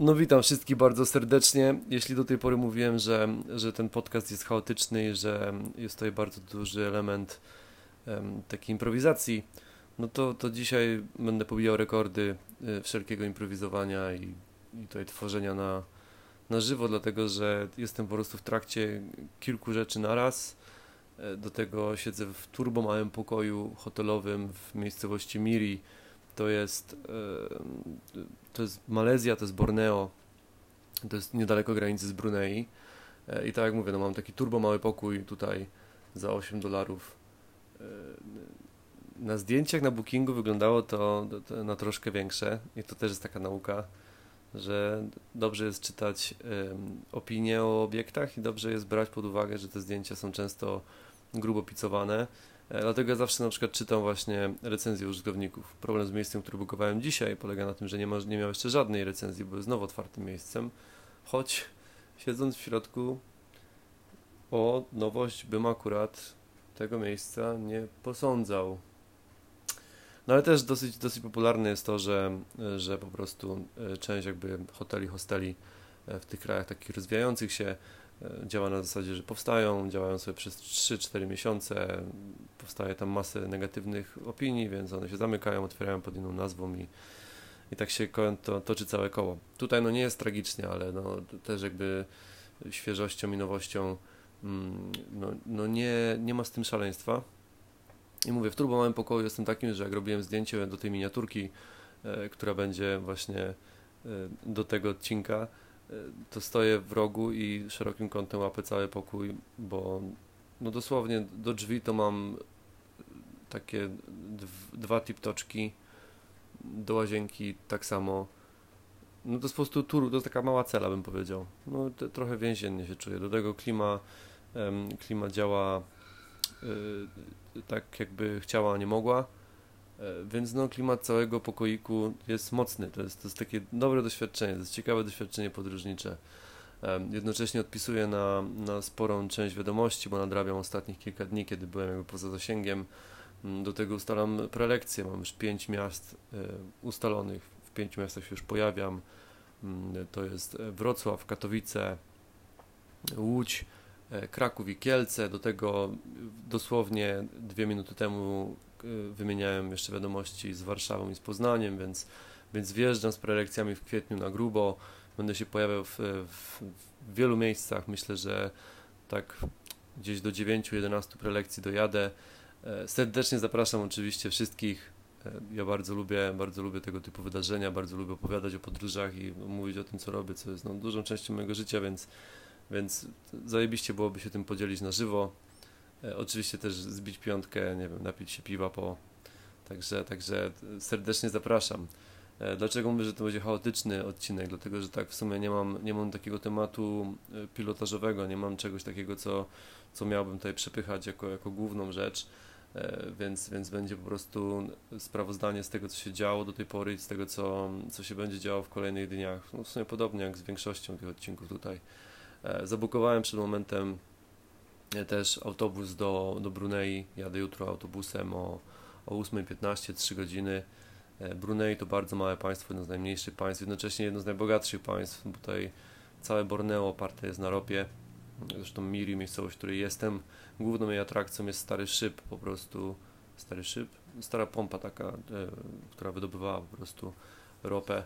No witam wszystkich bardzo serdecznie. Jeśli do tej pory mówiłem, że, że ten podcast jest chaotyczny i że jest tutaj bardzo duży element um, takiej improwizacji, no to, to dzisiaj będę pobijał rekordy y, wszelkiego improwizowania i, i tutaj tworzenia na, na żywo, dlatego że jestem po prostu w trakcie kilku rzeczy na raz. E, do tego siedzę w turbo małym pokoju hotelowym w miejscowości Miri. To jest, e, to jest Malezja, to jest Borneo, to jest niedaleko granicy z Brunei. E, I tak jak mówię, no mam taki turbo mały pokój tutaj za 8 dolarów. Na zdjęciach na bookingu wyglądało to na troszkę większe i to też jest taka nauka że dobrze jest czytać opinie o obiektach i dobrze jest brać pod uwagę, że te zdjęcia są często grubo picowane. E, dlatego ja zawsze na przykład czytam właśnie recenzje użytkowników. Problem z miejscem, który bukowałem dzisiaj polega na tym, że nie, ma, nie miał jeszcze żadnej recenzji, bo jest znowu otwartym miejscem, choć siedząc w środku o nowość bym akurat tego miejsca nie posądzał. No ale też dosyć, dosyć popularne jest to, że, że po prostu e, część jakby hoteli, hosteli e, w tych krajach takich rozwijających się działa na zasadzie, że powstają, działają sobie przez 3-4 miesiące, powstaje tam masę negatywnych opinii, więc one się zamykają, otwierają pod inną nazwą i, i tak się to, toczy całe koło. Tutaj no nie jest tragicznie, ale no też jakby świeżością i nowością mm, no, no nie, nie ma z tym szaleństwa. I mówię, w turbo małym pokoju jestem takim, że jak robiłem zdjęcie do tej miniaturki, e, która będzie właśnie e, do tego odcinka, e, to stoję w rogu i szerokim kątem łapę cały pokój, bo no dosłownie do drzwi to mam takie dwa tiptoczki, do łazienki tak samo. No to jest po prostu tur, to jest taka mała cela bym powiedział. No trochę więziennie się czuję. Do tego klima, klima działa Y, tak jakby chciała, a nie mogła. E, więc no, klimat całego pokoiku jest mocny. To jest, to jest takie dobre doświadczenie, to jest ciekawe doświadczenie podróżnicze. Jednocześnie odpisuję na, na sporą część wiadomości, bo nadrabiam ostatnich kilka dni, kiedy byłem jakby poza zasięgiem. Mm, do tego ustalam prelekcje. Mam już pięć miast e, ustalonych. W pięciu miastach się już pojawiam. Mm, to jest Wrocław, Katowice, Łódź, E, Kraków i Kielce. Do tego dosłownie dwie minuty temu e, wymieniałem jeszcze wiadomości z Warszawą i z Poznaniem, więc, więc wjeżdżam z prelekcjami w kwietniu na grubo. Będę się pojawiał w, w, w wielu miejscach. Myślę, że tak gdzieś do 9-11 prelekcji dojadę. E, serdecznie zapraszam oczywiście wszystkich. Ja bardzo lubię, bardzo lubię tego typu wydarzenia, bardzo lubię opowiadać o podróżach i mówić o tym, co robię, co jest no, dużą częścią mojego życia, więc więc zajebiście byłoby się tym podzielić na żywo. E, oczywiście też zbić piątkę, nie wiem, napić się piwa po. Także, także serdecznie zapraszam. E, dlaczego mówię, że to będzie chaotyczny odcinek? Dlatego, że tak w sumie nie mam, nie mam takiego tematu e, pilotażowego, nie mam czegoś takiego, co, co miałbym tutaj przepychać jako, jako główną rzecz, więc, więc będzie po prostu sprawozdanie z tego, co się działo do tej pory i z tego, co, co się będzie działo w kolejnych dniach. No w sumie podobnie jak z większością tych odcinków tutaj. E, zabukowałem przed momentem e, też autobus do, do Brunei. Jadę jutro autobusem o, o 8.15, 3 godziny. E, Brunei to bardzo małe państwo, jedno z najmniejszych państw, jednocześnie jedno z najbogatszych państw. Tutaj całe Borneo oparte jest na ropie. Zresztą Miri, miejscowość, w której jestem, główną jej atrakcją jest stary szyb, po prostu stary szyb, stara pompa taka, która wydobywała po prostu ropę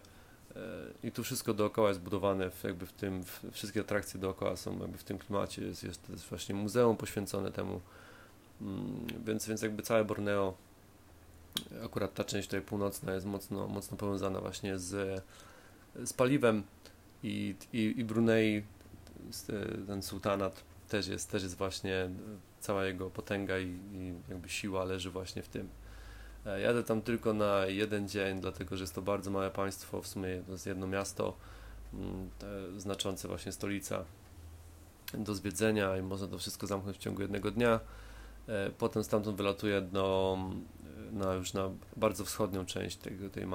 i tu wszystko dookoła jest budowane, w, jakby w tym, w, wszystkie atrakcje dookoła są jakby w tym klimacie, jest, jest, właśnie muzeum poświęcone temu, mm, więc, więc jakby całe Borneo, akurat ta część tutaj północna jest mocno, mocno powiązana właśnie z, z paliwem. I, i, i Brunei, ten sultanat też jest, też jest właśnie, cała jego potęga i, i jakby siła leży właśnie w tym. E, jadę tam tylko na jeden dzień, dlatego że jest to bardzo małe państwo, w sumie to jest jedno miasto, mm, znaczące właśnie stolica do zwiedzenia i można to wszystko zamknąć w ciągu jednego dnia. E, potem stamtąd wylatuję do, na już na bardzo wschodnią część tego, tej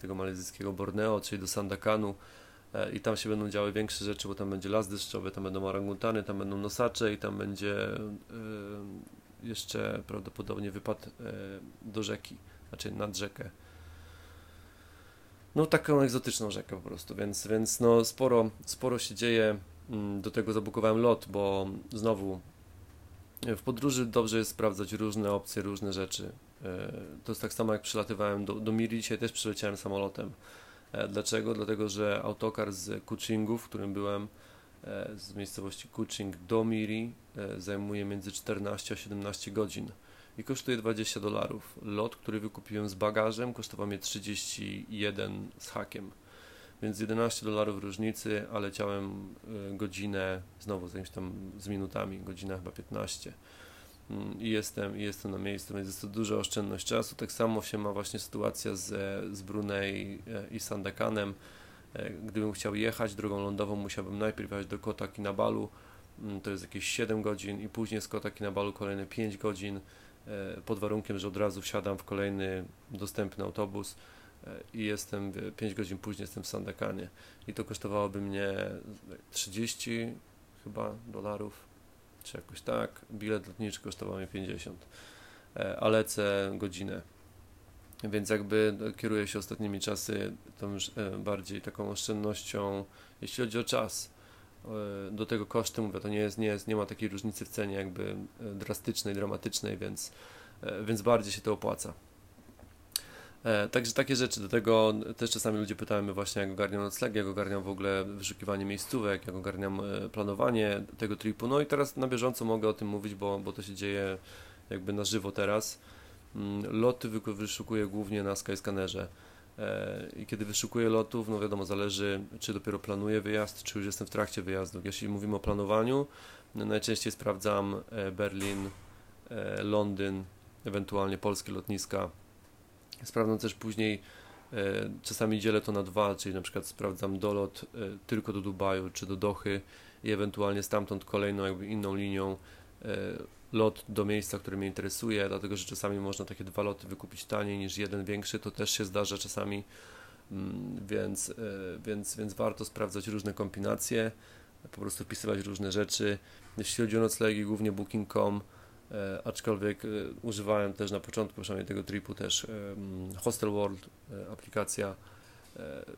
tego malezyjskiego Borneo, czyli do Sandakanu e, i tam się będą działy większe rzeczy, bo tam będzie las deszczowy, tam będą orangutany, tam będą nosacze i tam będzie jeszcze prawdopodobnie wypad e, do rzeki, znaczy nad rzekę. no taką egzotyczną rzekę po prostu, więc, więc no sporo, sporo się dzieje. Mm, do tego zabukowałem lot, bo znowu w podróży dobrze jest sprawdzać różne opcje, różne rzeczy. E, to jest tak samo jak przylatywałem do, do Miri, dzisiaj też przyleciałem samolotem. E, dlaczego? Dlatego, że autokar z Kuchingu, w którym byłem, e, z miejscowości Kuching do Miri, zajmuje między 14 a 17 godzin i kosztuje 20 dolarów. Lot, który wykupiłem z bagażem, kosztował mnie 31 z hakiem. Więc 11 dolarów różnicy, a leciałem godzinę, znowu z tam z minutami, godzina chyba 15 mm, i jestem, i jestem na miejscu, więc jest to duża oszczędność czasu. Tak samo się ma właśnie sytuacja z, z Brunei e, i Sandekanem. E, gdybym chciał jechać drogą lądową, musiałbym najpierw jechać do Kota Kinabalu, mm, to jest jakieś 7 godzin i później z Kota Kinabalu kolejne 5 godzin e, pod warunkiem, że od razu wsiadam w kolejny dostępny autobus i jestem 5 godzin później jestem w Sandakanie i to kosztowałoby mnie 30 chyba dolarów czy jakoś tak, bilet lotniczy kosztował mnie 50 e, a lecę godzinę więc jakby kieruję się ostatnimi czasy tą e, bardziej taką oszczędnością jeśli chodzi o czas e, do tego koszty mówię, to nie jest, nie jest, nie ma takiej różnicy w cenie jakby drastycznej, dramatycznej, więc, więc bardziej się to opłaca. E, także takie rzeczy, do tego też czasami ludzie pytają właśnie, jak ogarniam nocleg, jak ogarniam w ogóle wyszukiwanie miejscówek, jak ogarniam e, planowanie tego tripu. No i teraz na bieżąco mogę o tym mówić, bo, bo to się dzieje jakby na żywo teraz. Mm, loty wyszukuję głównie na Skyscannerze. E, I kiedy wyszukuję lotów, no wiadomo, zależy, czy dopiero planuję wyjazd, czy już jestem w trakcie wyjazdu. Jeśli mówimy o planowaniu, no najczęściej sprawdzam Berlin, Londyn, ewentualnie polskie lotniska Sprawdzam też później, e, czasami dzielę to na dwa, czyli na przykład sprawdzam dolot e, tylko do Dubaju czy do Dochy i ewentualnie stamtąd kolejną jakby inną linią e, lot do miejsca, które mnie interesuje, dlatego że czasami można takie dwa loty wykupić taniej niż jeden większy, to też się zdarza czasami, mm, więc, więc, więc warto sprawdzać różne kombinacje, po prostu wpisywać różne rzeczy. Jeśli chodzi o noclegi, głównie booking.com, E, aczkolwiek e, używałem też na początku przynajmniej tego tripu też Hostel World e, aplikacja,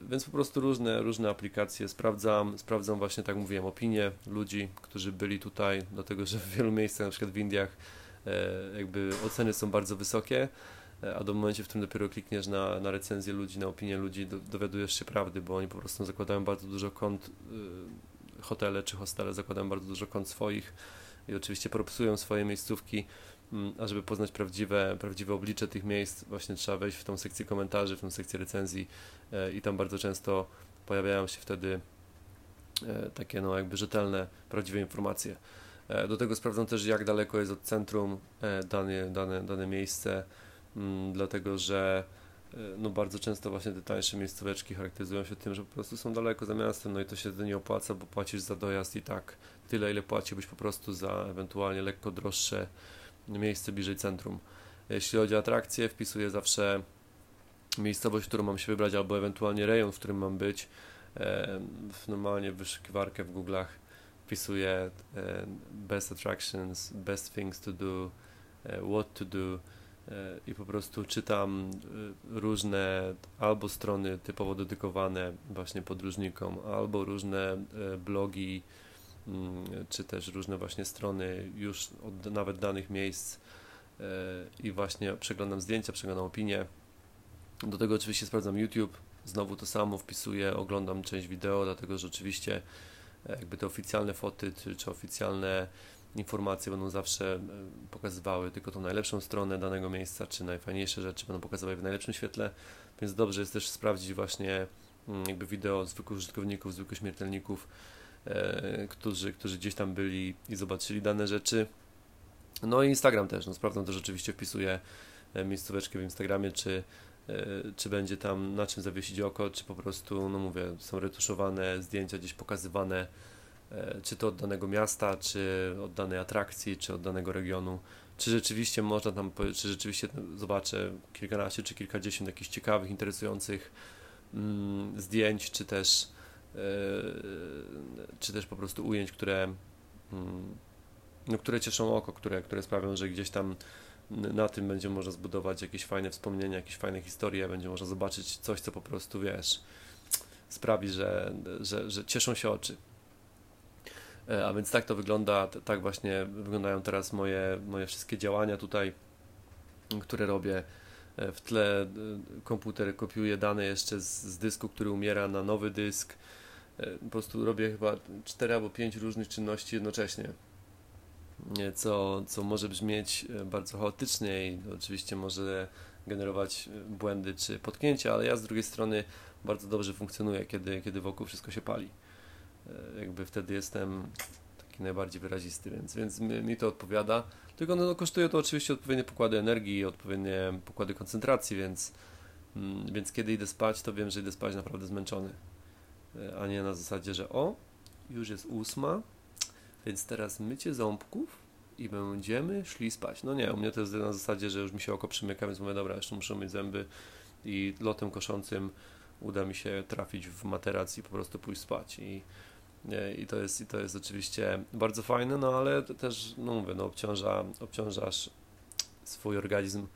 więc po prostu różne, różne aplikacje. Sprawdzam, sprawdzam właśnie tak mówiłem opinie ludzi, którzy byli tutaj, dlatego że w wielu miejscach, na przykład w Indiach jakby oceny są bardzo wysokie, a do momentu, w którym dopiero klikniesz na, na recenzję ludzi, na opinię ludzi, do, dowiadujesz się prawdy, bo oni po prostu zakładają bardzo dużo kont, hotele czy hostele zakładają bardzo dużo kont swoich, i oczywiście propsują swoje miejscówki, a żeby poznać prawdziwe, prawdziwe oblicze tych miejsc, właśnie trzeba wejść w tą sekcję komentarzy, w tą sekcję recenzji e, i tam bardzo często pojawiają się wtedy e, takie no jakby rzetelne, prawdziwe informacje. E, do tego sprawdzam też jak daleko jest od centrum dane, dane, dane miejsce, mm, dlatego że no bardzo często właśnie te tańsze miejscóweczki charakteryzują się tym, że po prostu są daleko za miastem, no i to się nie opłaca, bo płacisz za dojazd i tak tyle, ile płaciłbyś po prostu za ewentualnie lekko droższe miejsce bliżej centrum. Jeśli chodzi o atrakcje, wpisuję zawsze miejscowość, w którą mam się wybrać, albo ewentualnie rejon, w którym mam być. Normalnie wyszukiwarkę w Google'ach wpisuję best attractions, best things to do, what to do i po prostu czytam e, różne albo strony typowo dedykowane właśnie podróżnikom, albo różne blogi Mm, czy też różne właśnie strony już od nawet danych miejsc e, i właśnie przeglądam zdjęcia, przeglądam opinie. Do tego oczywiście sprawdzam YouTube, znowu to samo wpisuję, oglądam część wideo, dlatego że oczywiście e, jakby te oficjalne foty czy, czy oficjalne informacje będą zawsze e, pokazywały tylko tą najlepszą stronę danego miejsca, czy najfajniejsze rzeczy będą pokazywały w najlepszym świetle, więc dobrze jest też sprawdzić właśnie mm, jakby wideo zwykłych użytkowników, zwykłych śmiertelników, którzy, którzy gdzieś tam byli i zobaczyli dane rzeczy. No i Instagram też, no sprawdzam też oczywiście wpisuję e, miejscóweczkę w Instagramie, czy, e, czy będzie tam na czym zawiesić oko, czy po prostu, no mówię, są retuszowane zdjęcia gdzieś pokazywane, czy to od danego miasta, czy od danej atrakcji, czy od danego regionu, czy rzeczywiście można tam, czy rzeczywiście zobaczę kilkanaście, czy kilkadziesiąt jakichś ciekawych, interesujących mm, zdjęć, czy też E, czy też po prostu ujęć, które, mm, no, które cieszą oko, które, które sprawią, że gdzieś tam na tym będzie można zbudować jakieś fajne wspomnienia, jakieś fajne historie, będzie można zobaczyć coś, co po prostu wiesz, sprawi, że, że, że cieszą się oczy. E, a więc tak to wygląda, tak właśnie wyglądają teraz moje, moje wszystkie działania tutaj, które robię. E, w tle e, komputer kopiuje dane jeszcze z, z dysku, który umiera na nowy dysk. Po prostu robię chyba 4 albo 5 różnych czynności jednocześnie co, co może brzmieć e, bardzo chaotycznie i oczywiście może generować e, błędy czy potknięcia, ale ja z drugiej strony bardzo dobrze funkcjonuję, kiedy, kiedy wokół wszystko się pali. E, jakby wtedy jestem taki najbardziej wyrazisty, więc, więc mi, to odpowiada. Tylko no, kosztuje to oczywiście odpowiednie pokłady energii, odpowiednie pokłady koncentracji, więc, mm, więc kiedy idę spać, to wiem, że idę spać naprawdę zmęczony. A nie na zasadzie, że o, już jest ósma, więc teraz mycie ząbków i będziemy szli spać. No nie, u mnie to jest na zasadzie, że już mi się oko przymyka, więc mówię, dobra, jeszcze muszę myć zęby i lotem koszącym uda mi się trafić w materac i po prostu pójść spać. I, i, to, jest, i to jest oczywiście bardzo fajne, no ale też, no mówię, no obciąża, obciążasz swój organizm.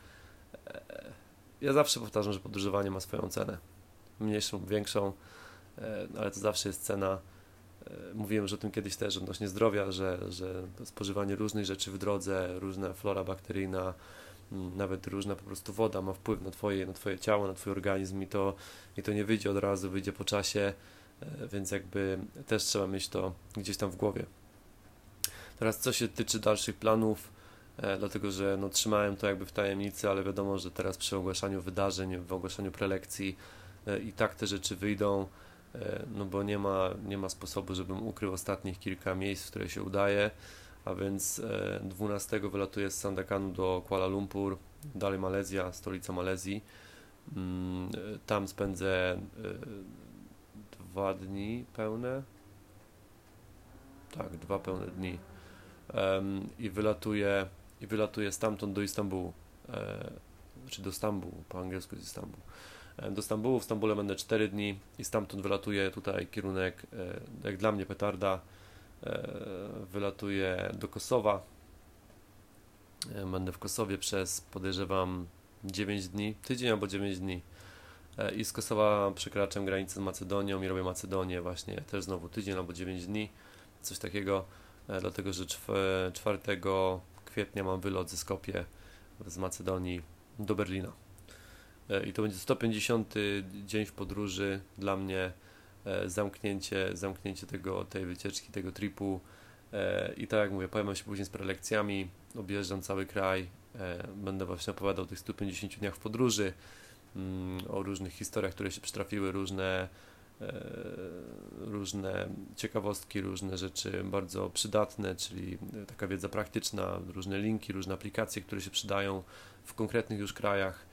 E, ja zawsze powtarzam, że podróżowanie ma swoją cenę. Mniejszą, większą, e, ale to zawsze jest cena E, mówiłem już o tym kiedyś też odnośnie zdrowia, że, że spożywanie różnych rzeczy w drodze, różna flora bakteryjna, mm, nawet różna po prostu woda ma wpływ na twoje, na twoje ciało, na twój organizm i to, i to nie wyjdzie od razu, wyjdzie po czasie, e, więc jakby też trzeba mieć to gdzieś tam w głowie. Teraz co się tyczy dalszych planów, e, dlatego że no, trzymałem to jakby w tajemnicy, ale wiadomo, że teraz przy ogłaszaniu wydarzeń, w ogłaszaniu prelekcji i tak te rzeczy wyjdą. E, no bo nie ma, nie ma sposobu, żebym ukrył ostatnich kilka miejsc, w które się udaje, a więc 12 e, wylatuję z Sandakanu do Kuala Lumpur, dalej Malezja, stolica Malezji. Mm, e, tam spędzę dwa dni pełne. Tak, dwa pełne dni. I wylatuję, i wylatuję stamtąd do Istambułu. Czy do Stambułu, po angielsku jest Istanbul. E, do Stambułu. W Stambule będę 4 dni i stamtąd wylatuję tutaj kierunek, e, jak dla mnie petarda, e, wylatuję do Kosowa. Będę w Kosowie przez podejrzewam 9 dni, tydzień albo 9 dni. I z Kosowa przekraczam granicę z Macedonią i robię Macedonię właśnie też znowu tydzień albo 9 dni, coś takiego, dlatego że 4 kwietnia mam wylot ze Skopie z Macedonii do Berlina. E, i to będzie 150 dzień w podróży. Dla mnie, e, zamknięcie, zamknięcie tego, tej wycieczki, tego tripu. E, i tak jak mówię, pojawiam się później z prelekcjami, objeżdżam cały kraj, będę właśnie opowiadał o tych 150 dniach w podróży, mm, o różnych historiach, które się przytrafiły, różne różne ciekawostki, różne rzeczy bardzo przydatne, czyli taka wiedza praktyczna, różne linki, różne aplikacje, które się przydają w konkretnych już krajach.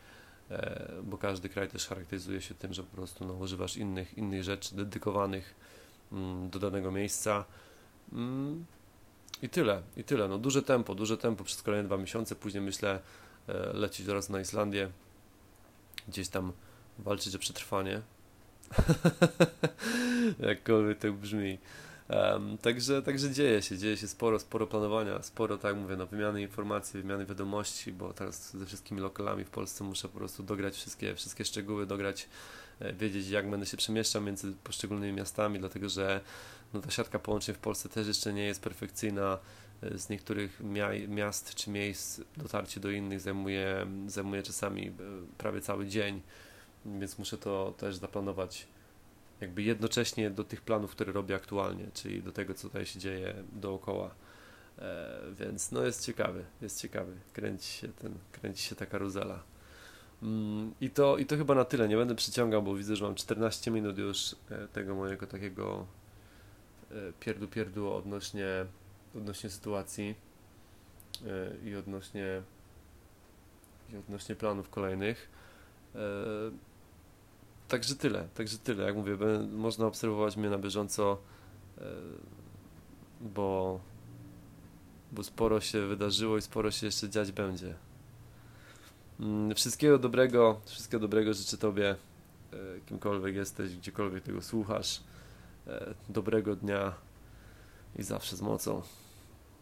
E, bo każdy kraj też charakteryzuje się tym, że po prostu no, używasz innych, innych rzeczy dedykowanych mm, do danego miejsca. Mm, I tyle, i tyle. No, duże tempo, duże tempo przez kolejne dwa miesiące. Później myślę e, lecieć teraz na Islandię, gdzieś tam walczyć o przetrwanie. Jakkolwiek to brzmi. Um, także, także dzieje się, dzieje się sporo, sporo planowania, sporo, tak mówię, no, wymiany informacji, wymiany wiadomości, bo teraz ze wszystkimi lokalami w Polsce muszę po prostu dograć wszystkie, wszystkie szczegóły, dograć, e, wiedzieć jak będę się przemieszczał między poszczególnymi miastami, dlatego że no, ta siatka połączeń w Polsce też jeszcze nie jest perfekcyjna. E, z niektórych mia- miast czy miejsc dotarcie do innych zajmuje, zajmuje czasami e, prawie cały dzień, więc muszę to też zaplanować jakby jednocześnie do tych planów, które robię aktualnie, czyli do tego, co tutaj się dzieje dookoła. E, więc no jest ciekawy, jest ciekawy. Kręci się ten, kręci się ta karuzela. Mm, I to, I to chyba na tyle. Nie będę przyciągał, bo widzę, że mam 14 minut już e, tego mojego takiego e, pierdu pierdu odnośnie, odnośnie sytuacji e, i odnośnie i odnośnie planów kolejnych. Także tyle, także tyle. Jak mówię, można obserwować mnie na bieżąco, e, bo, bo sporo się wydarzyło i sporo się jeszcze dziać będzie. Mm, wszystkiego dobrego, wszystkiego dobrego życzę Tobie, e, kimkolwiek jesteś, gdziekolwiek tego słuchasz. E, dobrego dnia i zawsze z mocą.